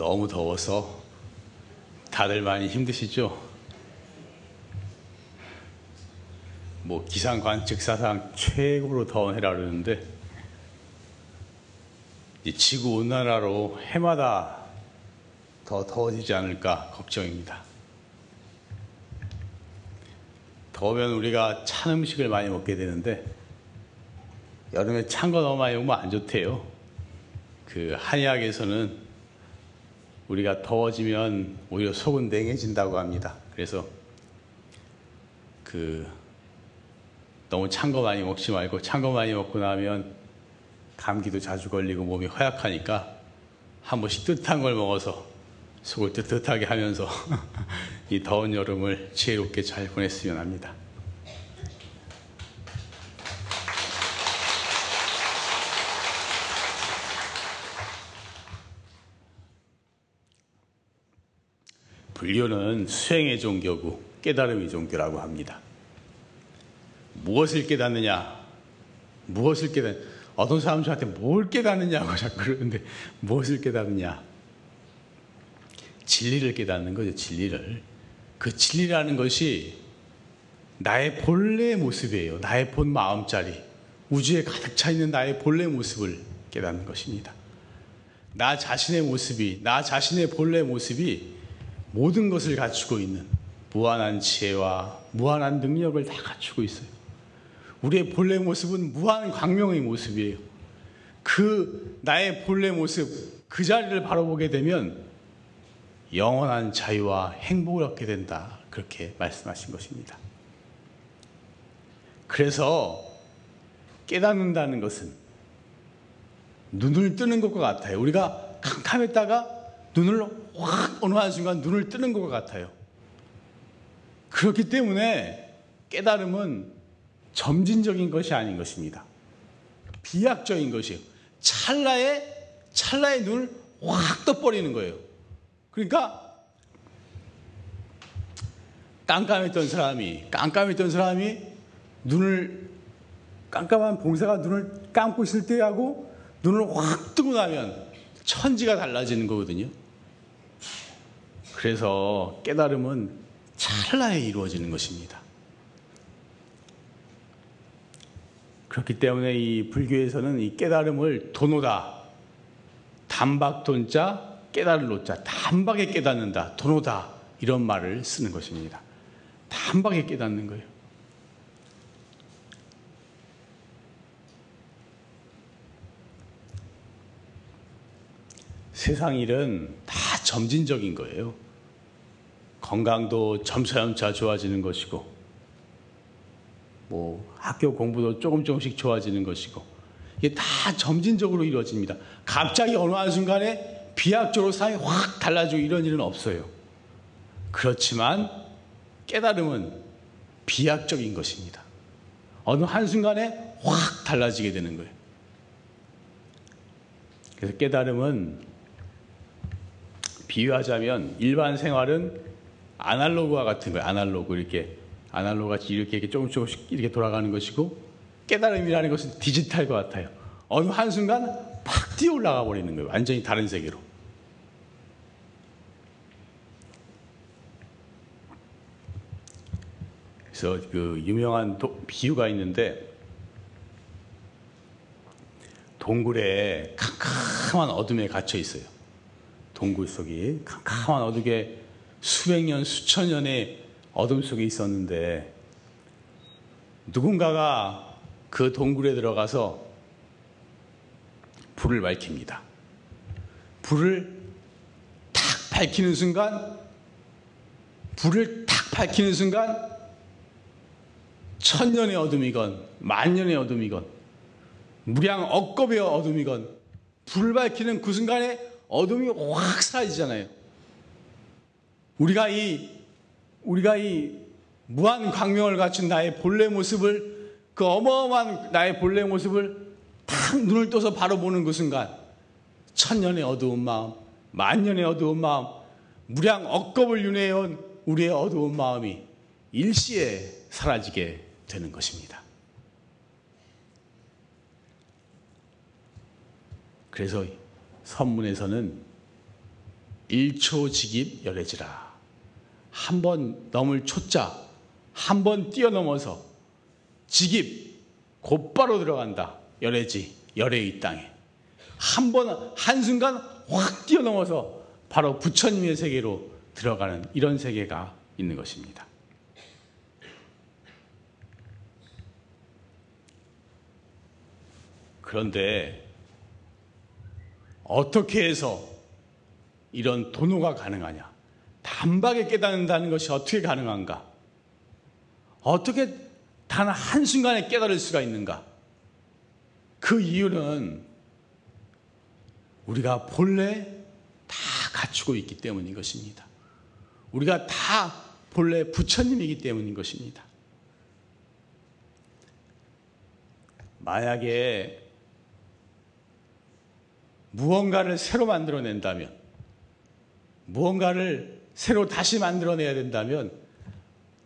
너무 더워서 다들 많이 힘드시죠? 뭐 기상 관측 사상 최고로 더운 해라 그러는데 지구 온난화로 해마다 더 더워지지 않을까 걱정입니다. 더우면 우리가 찬 음식을 많이 먹게 되는데 여름에 찬 거 너무 많이 먹으면 안 좋대요. 그 한의학에서는 우리가 더워지면 오히려 속은 냉해진다고 합니다. 그래서 그 너무 찬 거 많이 먹지 말고 찬 거 많이 먹고 나면 감기도 자주 걸리고 몸이 허약하니까 한 번씩 뜨뜻한 걸 먹어서 속을 뜨뜻하게 하면서 이 더운 여름을 지혜롭게 잘 보냈으면 합니다. 불교는 수행의 종교고 깨달음의 종교라고 합니다. 무엇을 깨닫느냐? 무엇을 깨닫? 어떤 사람 저한테 뭘 깨닫느냐고 자꾸 그러는데 무엇을 깨닫느냐? 진리를 깨닫는 거죠. 진리를. 그 진리라는 것이 나의 본래 모습이에요. 나의 본 마음자리. 우주에 가득 차 있는 나의 본래 모습을 깨닫는 것입니다. 나 자신의 모습이, 나 자신의 본래 모습이 모든 것을 갖추고 있는 무한한 지혜와 무한한 능력을 다 갖추고 있어요. 우리의 본래 모습은 무한 광명의 모습이에요. 그 나의 본래 모습, 그 자리를 바라보게 되면 영원한 자유와 행복을 얻게 된다. 그렇게 말씀하신 것입니다. 그래서 깨닫는다는 것은 눈을 뜨는 것과 같아요. 우리가 캄캄했다가 눈을 확 어느 한 순간 눈을 뜨는 것과 같아요. 그렇기 때문에 깨달음은 점진적인 것이 아닌 것입니다. 비약적인 것이에요. 찰나에 찰나의 눈을 확 떠버리는 거예요. 그러니까 깜깜했던 사람이 깜깜했던 사람이 눈을 깜깜한 봉사가 눈을 감고 있을 때하고 눈을 확 뜨고 나면 천지가 달라지는 거거든요. 그래서 깨달음은 찰나에 이루어지는 것입니다. 그렇기 때문에 이 불교에서는 이 깨달음을 도노다, 단박돈자, 깨달을 노자, 단박에 깨닫는다, 도노다 이런 말을 쓰는 것입니다. 단박에 깨닫는 거예요. 세상 일은 다 점진적인 거예요. 건강도 점차점차 좋아지는 것이고, 뭐 학교 공부도 조금 조금씩 좋아지는 것이고, 이게 다 점진적으로 이루어집니다. 갑자기 어느 한 순간에 비약적으로 삶이 확 달라지고 이런 일은 없어요. 그렇지만 깨달음은 비약적인 것입니다. 어느 한순간에 확 달라지게 되는 거예요. 그래서 깨달음은 비유하자면 일반 생활은 아날로그와 같은 거예요. 아날로그 이렇게 아날로그 같이 이렇게, 이렇게 조금 조금씩 이렇게 돌아가는 것이고 깨달음이라는 것은 디지털과 같아요. 어느 한순간 팍 뛰어 올라가 버리는 거예요. 완전히 다른 세계로. 그래서 그 유명한 도, 비유가 있는데 동굴에 캄캄한 어둠에 갇혀 있어요. 동굴 속이 캄캄한 어둠에 수백 년, 수천 년의 어둠 속에 있었는데 누군가가 그 동굴에 들어가서 불을 밝힙니다. 불을 탁 밝히는 순간, 불을 탁 밝히는 순간, 천년의 어둠이건, 만년의 어둠이건, 무량 억겁의 어둠이건, 불을 밝히는 그 순간에 어둠이 확 사라지잖아요. 우리가 이, 우리가 이 무한 광명을 갖춘 나의 본래 모습을, 그 어마어마한 나의 본래 모습을 탁 눈을 떠서 바로 보는 그 순간, 천년의 어두운 마음, 만년의 어두운 마음, 무량 억겁을 윤회해온 우리의 어두운 마음이 일시에 사라지게 되는 것입니다. 그래서 선문에서는 일초직입 열애지라. 한 번 넘을 초자, 한 번 뛰어넘어서 직입 곧바로 들어간다. 열애지, 열애의 땅에. 한 번, 한순간 확 뛰어넘어서 바로 부처님의 세계로 들어가는 이런 세계가 있는 것입니다. 그런데 어떻게 해서 이런 도노가 가능하냐? 단박에 깨닫는다는 것이 어떻게 가능한가? 어떻게 단 한순간에 깨달을 수가 있는가? 그 이유는 우리가 본래 다 갖추고 있기 때문인 것입니다. 우리가 다 본래 부처님이기 때문인 것입니다. 만약에 무언가를 새로 만들어낸다면, 무언가를 새로 다시 만들어내야 된다면,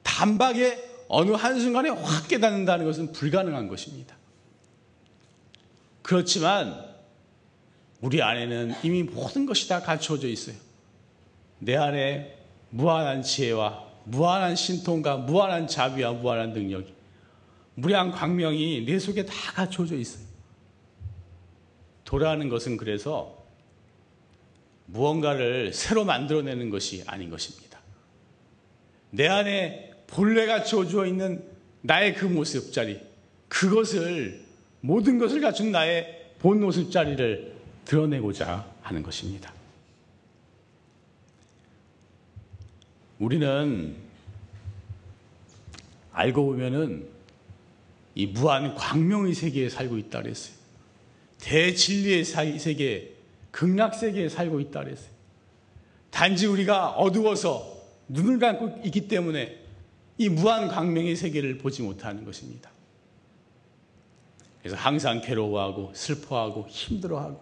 단박에 어느 한순간에 확 깨닫는다는 것은 불가능한 것입니다. 그렇지만, 우리 안에는 이미 모든 것이 다 갖추어져 있어요. 내 안에 무한한 지혜와 무한한 신통과 무한한 자비와 무한한 능력이 무량 광명이 내 속에 다 갖춰져 있어요. 도라는 것은 그래서 무언가를 새로 만들어내는 것이 아닌 것입니다. 내 안에 본래 갖춰져 있는 나의 그 모습 자리, 그것을 모든 것을 갖춘 나의 본 모습 자리를 드러내고자 하는 것입니다. 우리는 알고 보면은 이 무한 광명의 세계에 살고 있다 그랬어요. 대진리의 세계, 극락 세계에 살고 있다 그랬어요. 단지 우리가 어두워서 눈을 감고 있기 때문에 이 무한 광명의 세계를 보지 못하는 것입니다. 그래서 항상 괴로워하고 슬퍼하고 힘들어하고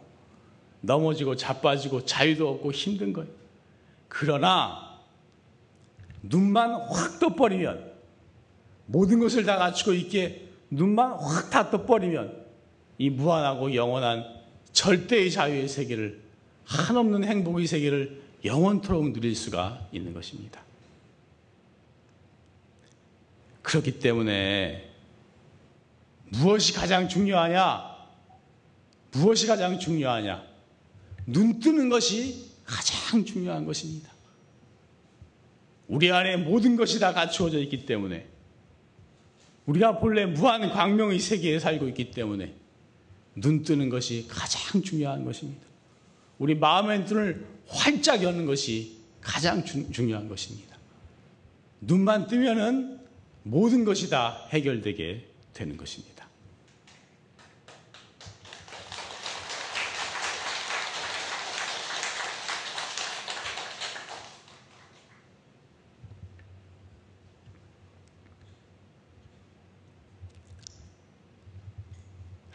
넘어지고 자빠지고 자유도 없고 힘든 거예요. 그러나 눈만 확 떠버리면 모든 것을 다 갖추고 있기에 눈만 확 다 떠버리면 이 무한하고 영원한 절대의 자유의 세계를 한없는 행복의 세계를 영원토록 누릴 수가 있는 것입니다. 그렇기 때문에 무엇이 가장 중요하냐? 무엇이 가장 중요하냐? 눈 뜨는 것이 가장 중요한 것입니다. 우리 안에 모든 것이 다 갖추어져 있기 때문에 우리가 본래 무한 광명의 세계에 살고 있기 때문에 눈 뜨는 것이 가장 중요한 것입니다. 우리 마음의 눈을 활짝 여는 것이 가장 주, 중요한 것입니다. 눈만 뜨면은 모든 것이 다 해결되게 되는 것입니다.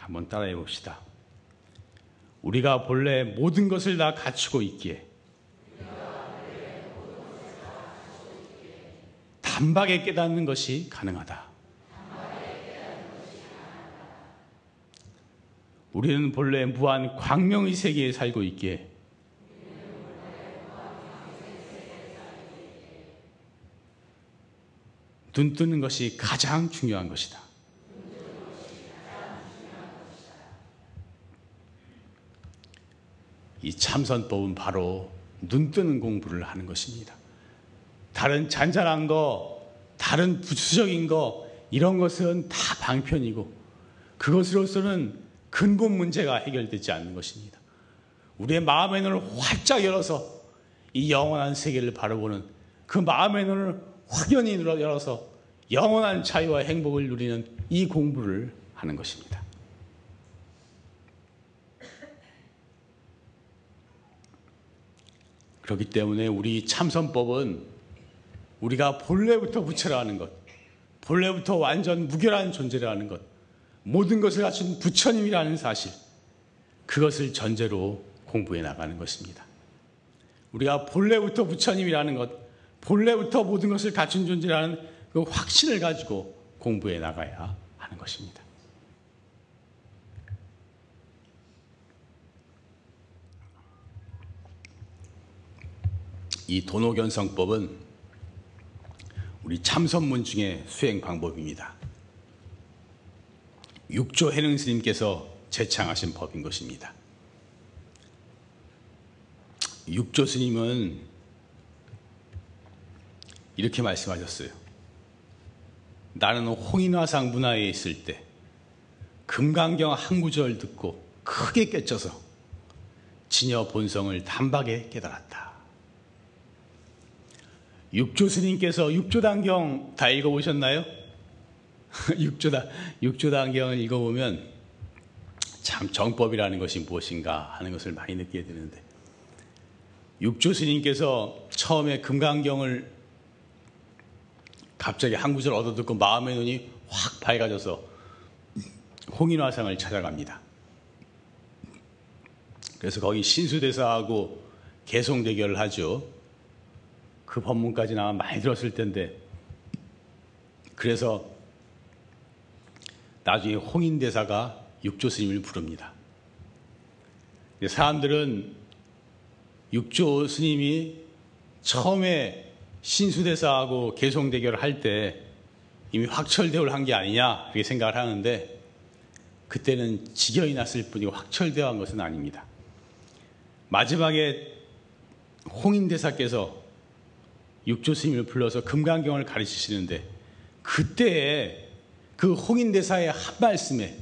한번 따라해 봅시다. 우리가 본래 모든 것을 다 갖추고 있기에 단박에 깨닫는 것이 가능하다. 우리는 본래 무한 광명의 세계에 살고 있기에 눈 뜨는 것이 가장 중요한 것이다. 이 참선법은 바로 눈 뜨는 공부를 하는 것입니다. 다른 잔잔한 거, 다른 부수적인 거, 이런 것은 다 방편이고, 그것으로서는 근본 문제가 해결되지 않는 것입니다. 우리의 마음의 눈을 활짝 열어서 이 영원한 세계를 바라보는 그 마음의 눈을 확연히 열어서 영원한 자유와 행복을 누리는 이 공부를 하는 것입니다. 그렇기 때문에 우리 참선법은 우리가 본래부터 부처라는 것, 본래부터 완전 무결한 존재라는 것, 모든 것을 갖춘 부처님이라는 사실, 그것을 전제로 공부해 나가는 것입니다. 우리가 본래부터 부처님이라는 것, 본래부터 모든 것을 갖춘 존재라는 그 확신을 가지고 공부해 나가야 하는 것입니다. 이 도노견성법은 우리 참선문 중에 수행 방법입니다. 육조 해능 스님께서 제창하신 법인 것입니다. 육조 스님은 이렇게 말씀하셨어요. 나는 홍인화상 문화에 있을 때 금강경 한 구절 듣고 크게 깨쳐서 진여 본성을 단박에 깨달았다. 육조 스님께서 육조단경 다 읽어보셨나요? 육조다, 육조단경을 읽어보면 참 정법이라는 것이 무엇인가 하는 것을 많이 느끼게 되는데 육조 스님께서 처음에 금강경을 갑자기 한 구절 얻어듣고 마음의 눈이 확 밝아져서 홍인화상을 찾아갑니다. 그래서 거기 신수대사하고 개송 대결을 하죠. 그 법문까지는 아마 많이 들었을 텐데 그래서 나중에 홍인대사가 육조 스님을 부릅니다. 사람들은 육조 스님이 처음에 신수대사하고 개송 대결을 할 때 이미 확철대오를 한 게 아니냐 이렇게 생각을 하는데 그때는 지경이 났을 뿐이고 확철대오한 것은 아닙니다. 마지막에 홍인대사께서 육조 스님을 불러서 금강경을 가르치시는데 그때에 그 홍인 대사의 한 말씀에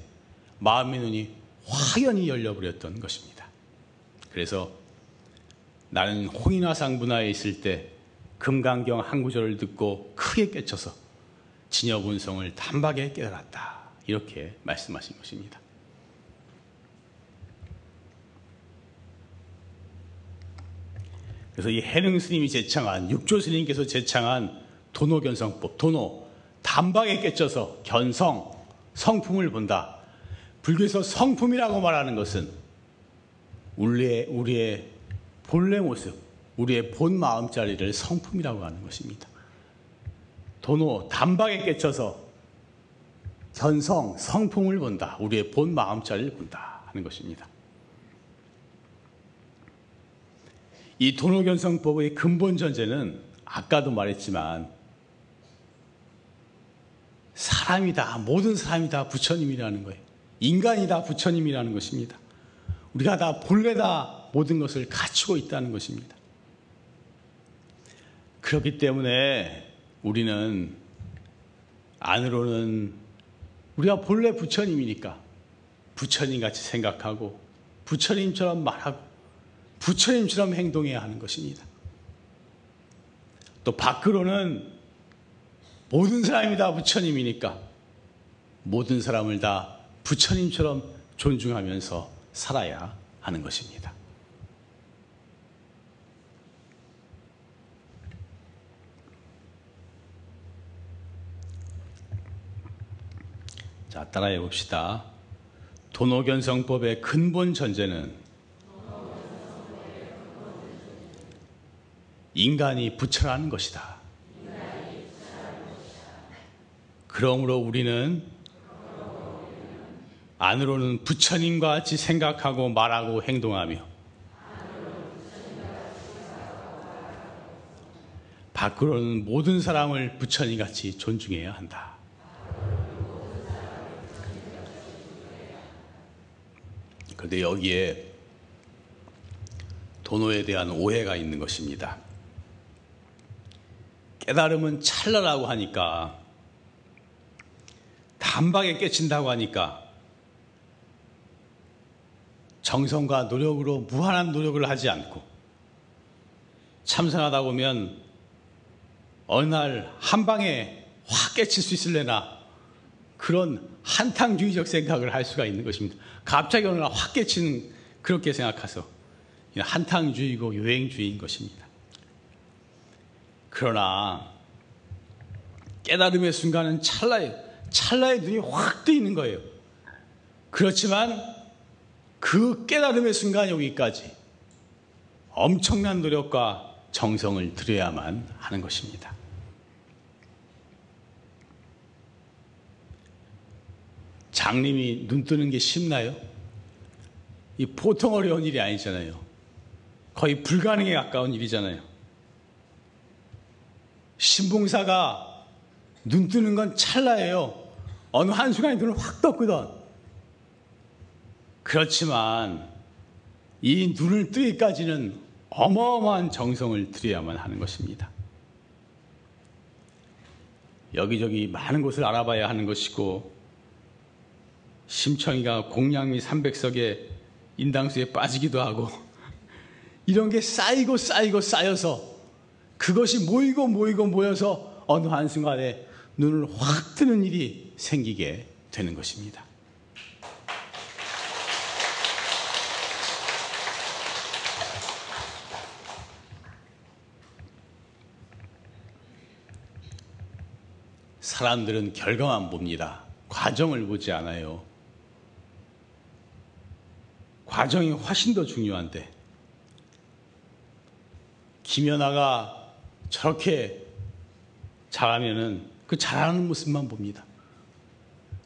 마음의 눈이 확연히 열려버렸던 것입니다. 그래서 나는 홍인화상 문화에 있을 때 금강경 한 구절을 듣고 크게 깨쳐서 진여본성을 단박에 깨달았다. 이렇게 말씀하신 것입니다. 그래서 이 해능 스님이 제창한 육조 스님께서 제창한 도노 견성법, 도노 단박에 깨쳐서 견성, 성품을 본다. 불교에서 성품이라고 말하는 것은 우리의, 우리의 본래 모습, 우리의 본 마음자리를 성품이라고 하는 것입니다. 도노 단박에 깨쳐서 견성, 성품을 본다. 우리의 본 마음자리를 본다 하는 것입니다. 이 도노견성법의 근본 전제는 아까도 말했지만 사람이다. 모든 사람이 다 부처님이라는 거예요. 인간이 다 부처님이라는 것입니다. 우리가 다 본래 다 모든 것을 갖추고 있다는 것입니다. 그렇기 때문에 우리는 안으로는 우리가 본래 부처님이니까 부처님 같이 생각하고 부처님처럼 말하고 부처님처럼 행동해야 하는 것입니다. 또 밖으로는 모든 사람이 다 부처님이니까 모든 사람을 다 부처님처럼 존중하면서 살아야 하는 것입니다. 자, 따라해 봅시다. 도노견성법의 근본 전제는 인간이 부처라는 것이다. 그러므로 우리는 안으로는 부처님과 같이 생각하고 말하고 행동하며 밖으로는 모든 사람을 부처님 같이 존중해야 한다. 그런데 여기에 도노에 대한 오해가 있는 것입니다. 깨달음은 찰나라고 하니까 단박에 깨친다고 하니까 정성과 노력으로 무한한 노력을 하지 않고 참선하다 보면 어느 날 한 방에 확 깨칠 수 있을래나 그런 한탕주의적 생각을 할 수가 있는 것입니다. 갑자기 어느 날 확 깨치는 그렇게 생각해서 한탕주의고 유행주의인 것입니다. 그러나 깨달음의 순간은 찰나에 찰나의 눈이 확 뜨이는 거예요. 그렇지만 그 깨달음의 순간 여기까지 엄청난 노력과 정성을 들여야만 하는 것입니다. 장님이 눈 뜨는 게 쉽나요? 이 보통 어려운 일이 아니잖아요. 거의 불가능에 가까운 일이잖아요. 신봉사가 눈 뜨는 건 찰나예요. 어느 한순간에 눈을 확 떴거든. 그렇지만 이 눈을 뜨기까지는 어마어마한 정성을 들여야만 하는 것입니다. 여기저기 많은 곳을 알아봐야 하는 것이고 심청이가 공양미 300석의 인당수에 빠지기도 하고 이런 게 쌓이고 쌓이고 쌓여서 그것이 모이고 모이고 모여서 어느 한순간에 눈을 확 뜨는 일이 생기게 되는 것입니다. 사람들은 결과만 봅니다. 과정을 보지 않아요. 과정이 훨씬 더 중요한데 김연아가 저렇게 잘하면은 그 잘하는 모습만 봅니다.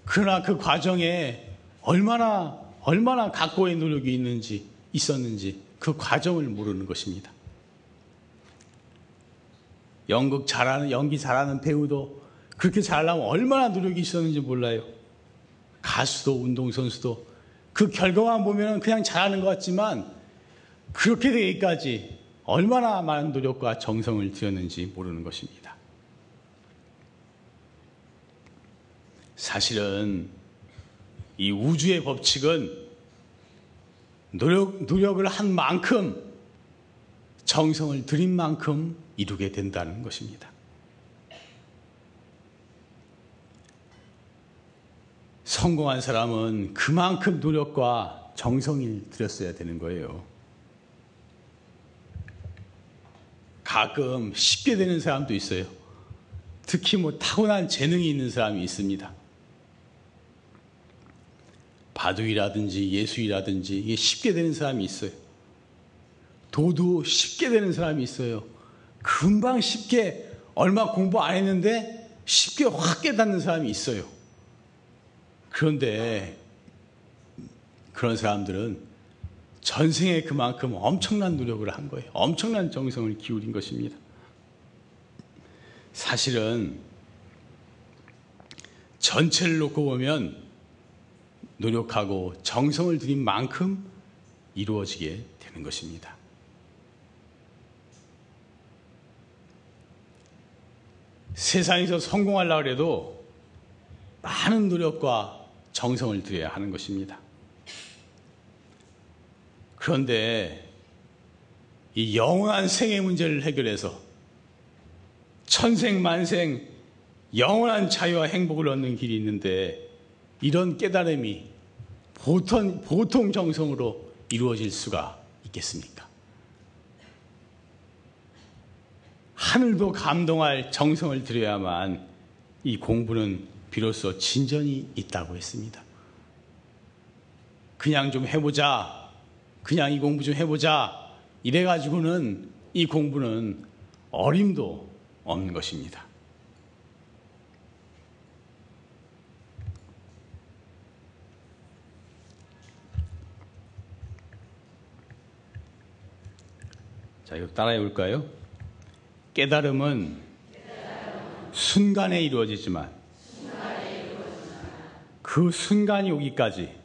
그러나 그 과정에 얼마나 얼마나 각고의 노력이 있는지 있었는지 그 과정을 모르는 것입니다. 연극 잘하는 연기 잘하는 배우도 그렇게 잘하려면 얼마나 노력이 있었는지 몰라요. 가수도 운동선수도 그 결과만 보면 그냥 잘하는 것 같지만 그렇게 되기까지 얼마나 많은 노력과 정성을 들였는지 모르는 것입니다. 사실은 이 우주의 법칙은 노력, 노력을 한 만큼 정성을 들인 만큼 이루게 된다는 것입니다. 성공한 사람은 그만큼 노력과 정성을 들였어야 되는 거예요. 가끔 쉽게 되는 사람도 있어요. 특히 뭐 타고난 재능이 있는 사람이 있습니다. 바둑이라든지 예술이라든지 이게 쉽게 되는 사람이 있어요. 도도 쉽게 되는 사람이 있어요. 금방 쉽게 얼마 공부 안 했는데 쉽게 확 깨닫는 사람이 있어요. 그런데 그런 사람들은 전생에 그만큼 엄청난 노력을 한 거예요. 엄청난 정성을 기울인 것입니다. 사실은 전체를 놓고 보면 노력하고 정성을 들인 만큼 이루어지게 되는 것입니다. 세상에서 성공하려고 해도 많은 노력과 정성을 들여야 하는 것입니다. 그런데 이 영원한 생의 문제를 해결해서 천생 만생 영원한 자유와 행복을 얻는 길이 있는데 이런 깨달음이 보통, 보통 정성으로 이루어질 수가 있겠습니까? 하늘도 감동할 정성을 들여야만 이 공부는 비로소 진전이 있다고 했습니다. 그냥 좀 해보자. 그냥 이 공부 좀 해보자. 이래가지고는 이 공부는 어림도 없는 것입니다. 자, 이거 따라해 볼까요? 깨달음은 순간에 이루어지지만 그 순간이 오기까지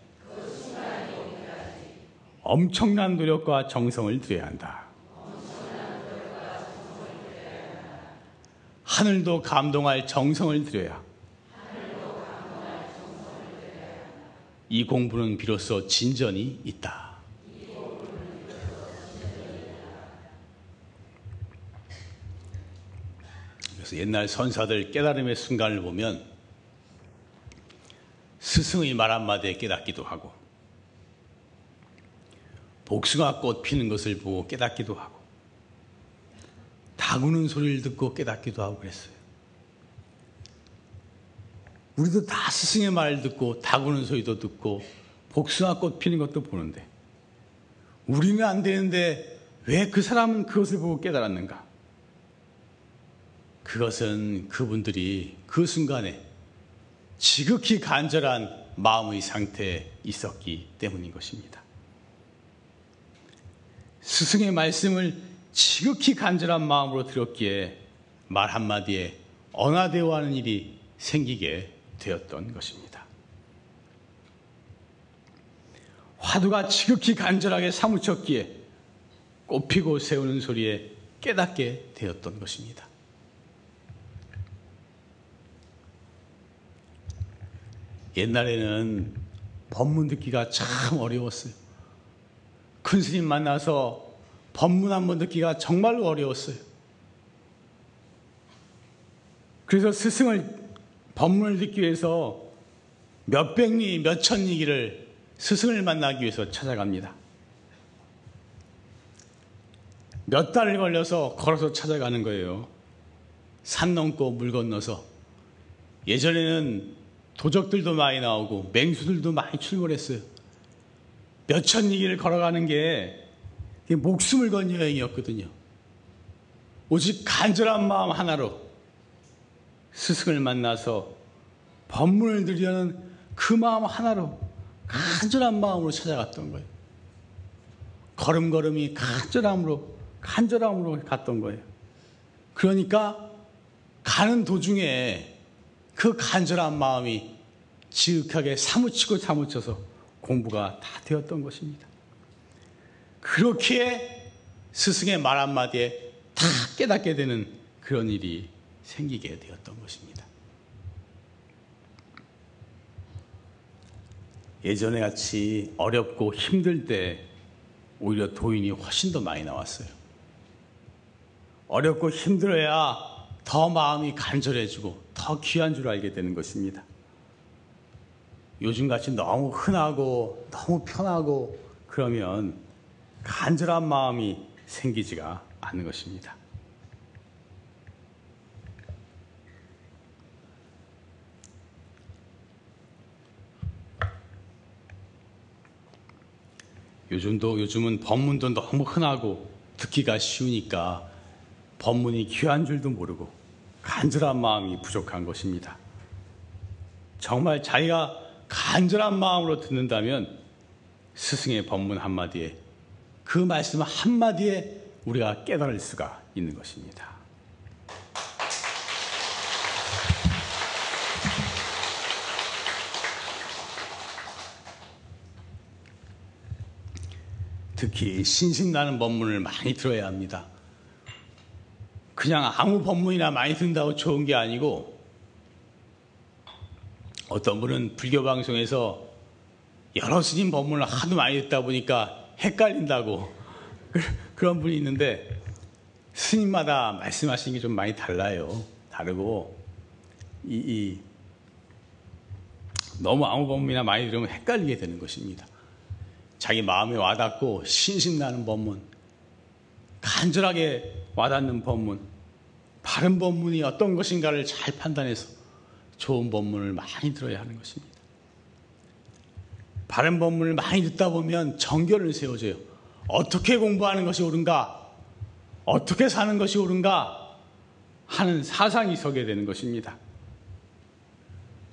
엄청난 노력과 정성을 들여야 한다. 하늘도 감동할 정성을 들여야 이 공부는 비로소 진전이 있다. 그래서 옛날 선사들 깨달음의 순간을 보면 스승의 말 한마디에 깨닫기도 하고 복숭아 꽃 피는 것을 보고 깨닫기도 하고 다구는 소리를 듣고 깨닫기도 하고 그랬어요. 우리도 다 스승의 말을 듣고 다구는 소리도 듣고 복숭아 꽃 피는 것도 보는데 우리는 안 되는데 왜 그 사람은 그것을 보고 깨달았는가? 그것은 그분들이 그 순간에 지극히 간절한 마음의 상태에 있었기 때문인 것입니다. 스승의 말씀을 지극히 간절한 마음으로 들었기에 말 한마디에 언화대화하는 일이 생기게 되었던 것입니다. 화두가 지극히 간절하게 사무쳤기에 꽃피고 세우는 소리에 깨닫게 되었던 것입니다. 옛날에는 법문 듣기가 참 어려웠어요. 큰 스님 만나서 법문 한 번 듣기가 정말로 어려웠어요. 그래서 스승을 법문을 듣기 위해서 몇백 리, 몇천 리기를 스승을 만나기 위해서 찾아갑니다. 몇 달을 걸려서 걸어서 찾아가는 거예요. 산 넘고 물 건너서. 예전에는 도적들도 많이 나오고 맹수들도 많이 출몰했어요. 몇천 리기를 걸어가는 게 목숨을 건 여행이었거든요. 오직 간절한 마음 하나로 스승을 만나서 법문을 들으려는 그 마음 하나로 간절한 마음으로 찾아갔던 거예요. 걸음걸음이 간절함으로 간절함으로 갔던 거예요. 그러니까 가는 도중에 그 간절한 마음이 지극하게 사무치고 사무쳐서 공부가 다 되었던 것입니다. 그렇게 스승의 말 한마디에 다 깨닫게 되는 그런 일이 생기게 되었던 것입니다. 예전에 같이 어렵고 힘들 때 오히려 도인이 훨씬 더 많이 나왔어요. 어렵고 힘들어야 더 마음이 간절해지고 더 귀한 줄 알게 되는 것입니다. 요즘같이 너무 흔하고 너무 편하고 그러면 간절한 마음이 생기지가 않는 것입니다. 요즘도 요즘은 법문도 너무 흔하고 듣기가 쉬우니까 법문이 귀한 줄도 모르고 간절한 마음이 부족한 것입니다. 정말 자기가 간절한 마음으로 듣는다면 스승의 법문 한마디에 그 말씀 한마디에 우리가 깨달을 수가 있는 것입니다. 특히 신신나는 법문을 많이 들어야 합니다. 그냥 아무 법문이나 많이 듣는다고 좋은 게 아니고 어떤 분은 불교 방송에서 여러 스님 법문을 하도 많이 듣다 보니까 헷갈린다고 그런 분이 있는데 스님마다 말씀하시는 게 좀 많이 달라요. 다르고 이, 이 너무 아무 법문이나 많이 들으면 헷갈리게 되는 것입니다. 자기 마음에 와닿고 신심나는 법문, 간절하게 와닿는 법문, 바른 법문이 어떤 것인가를 잘 판단해서 좋은 법문을 많이 들어야 하는 것입니다. 바른 법문을 많이 듣다 보면 정결을 세워줘요. 어떻게 공부하는 것이 옳은가? 어떻게 사는 것이 옳은가? 하는 사상이 서게 되는 것입니다.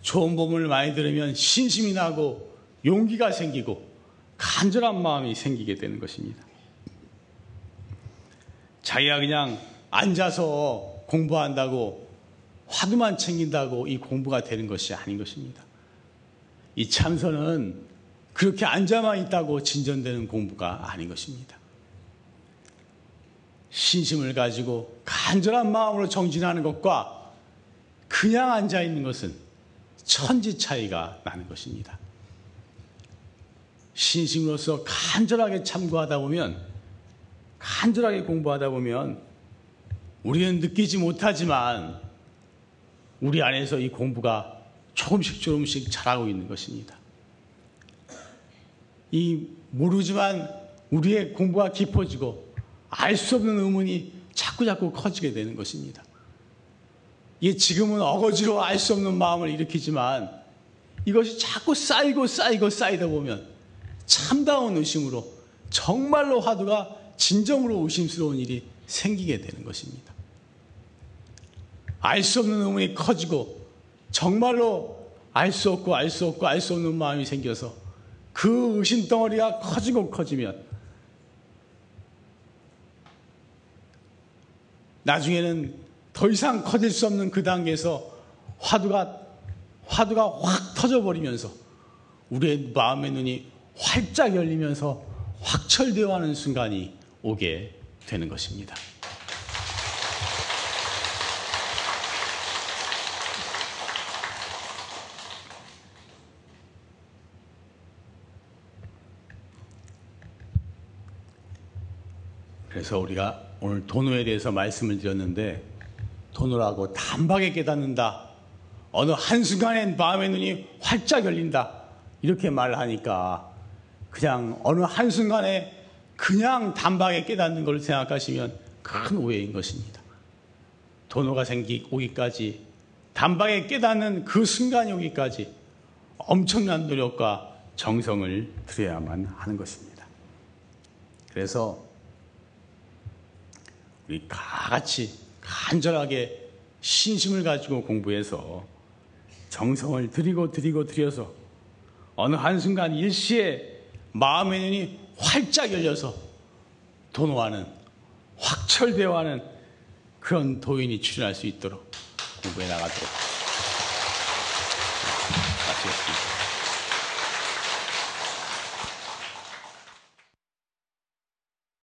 좋은 법문을 많이 들으면 신심이 나고 용기가 생기고 간절한 마음이 생기게 되는 것입니다. 자기가 그냥 앉아서 공부한다고 화두만 챙긴다고 이 공부가 되는 것이 아닌 것입니다. 이 참선은 그렇게 앉아만 있다고 진전되는 공부가 아닌 것입니다. 신심을 가지고 간절한 마음으로 정진하는 것과 그냥 앉아 있는 것은 천지 차이가 나는 것입니다. 신심으로서 간절하게 참고하다 보면 간절하게 공부하다 보면 우리는 느끼지 못하지만 우리 안에서 이 공부가 조금씩 조금씩 자라고 있는 것입니다. 이 모르지만 우리의 공부가 깊어지고 알 수 없는 의문이 자꾸 자꾸 커지게 되는 것입니다. 이게 지금은 어거지로 알 수 없는 마음을 일으키지만 이것이 자꾸 쌓이고 쌓이고 쌓이다 보면 참다운 의심으로 정말로 화두가 진정으로 의심스러운 일이 생기게 되는 것입니다. 알 수 없는 의문이 커지고 정말로 알 수 없고 알 수 없고 알 수 없는 마음이 생겨서 그 의심 덩어리가 커지고 커지면 나중에는 더 이상 커질 수 없는 그 단계에서 화두가 화두가 확 터져 버리면서 우리의 마음의 눈이 활짝 열리면서 확철되어 하는 순간이 오게 되는 것입니다. 그래서 우리가 오늘 도노에 대해서 말씀을 드렸는데 도노라고 단박에 깨닫는다. 어느 한순간에 마음의 눈이 활짝 열린다. 이렇게 말을 하니까 그냥 어느 한순간에 그냥 단박에 깨닫는 걸 생각하시면 큰 오해인 것입니다. 도노가 생기 오기까지 단박에 깨닫는 그 순간이 오기까지 엄청난 노력과 정성을 들여야만 하는 것입니다. 그래서 우리 다 같이 간절하게 신심을 가지고 공부해서 정성을 들이고 들이고 들여서 어느 한순간 일시에 마음의 눈이 활짝 열려서 도노하는 확철대화하는 그런 도인이 출현할 수 있도록 공부해 나가도록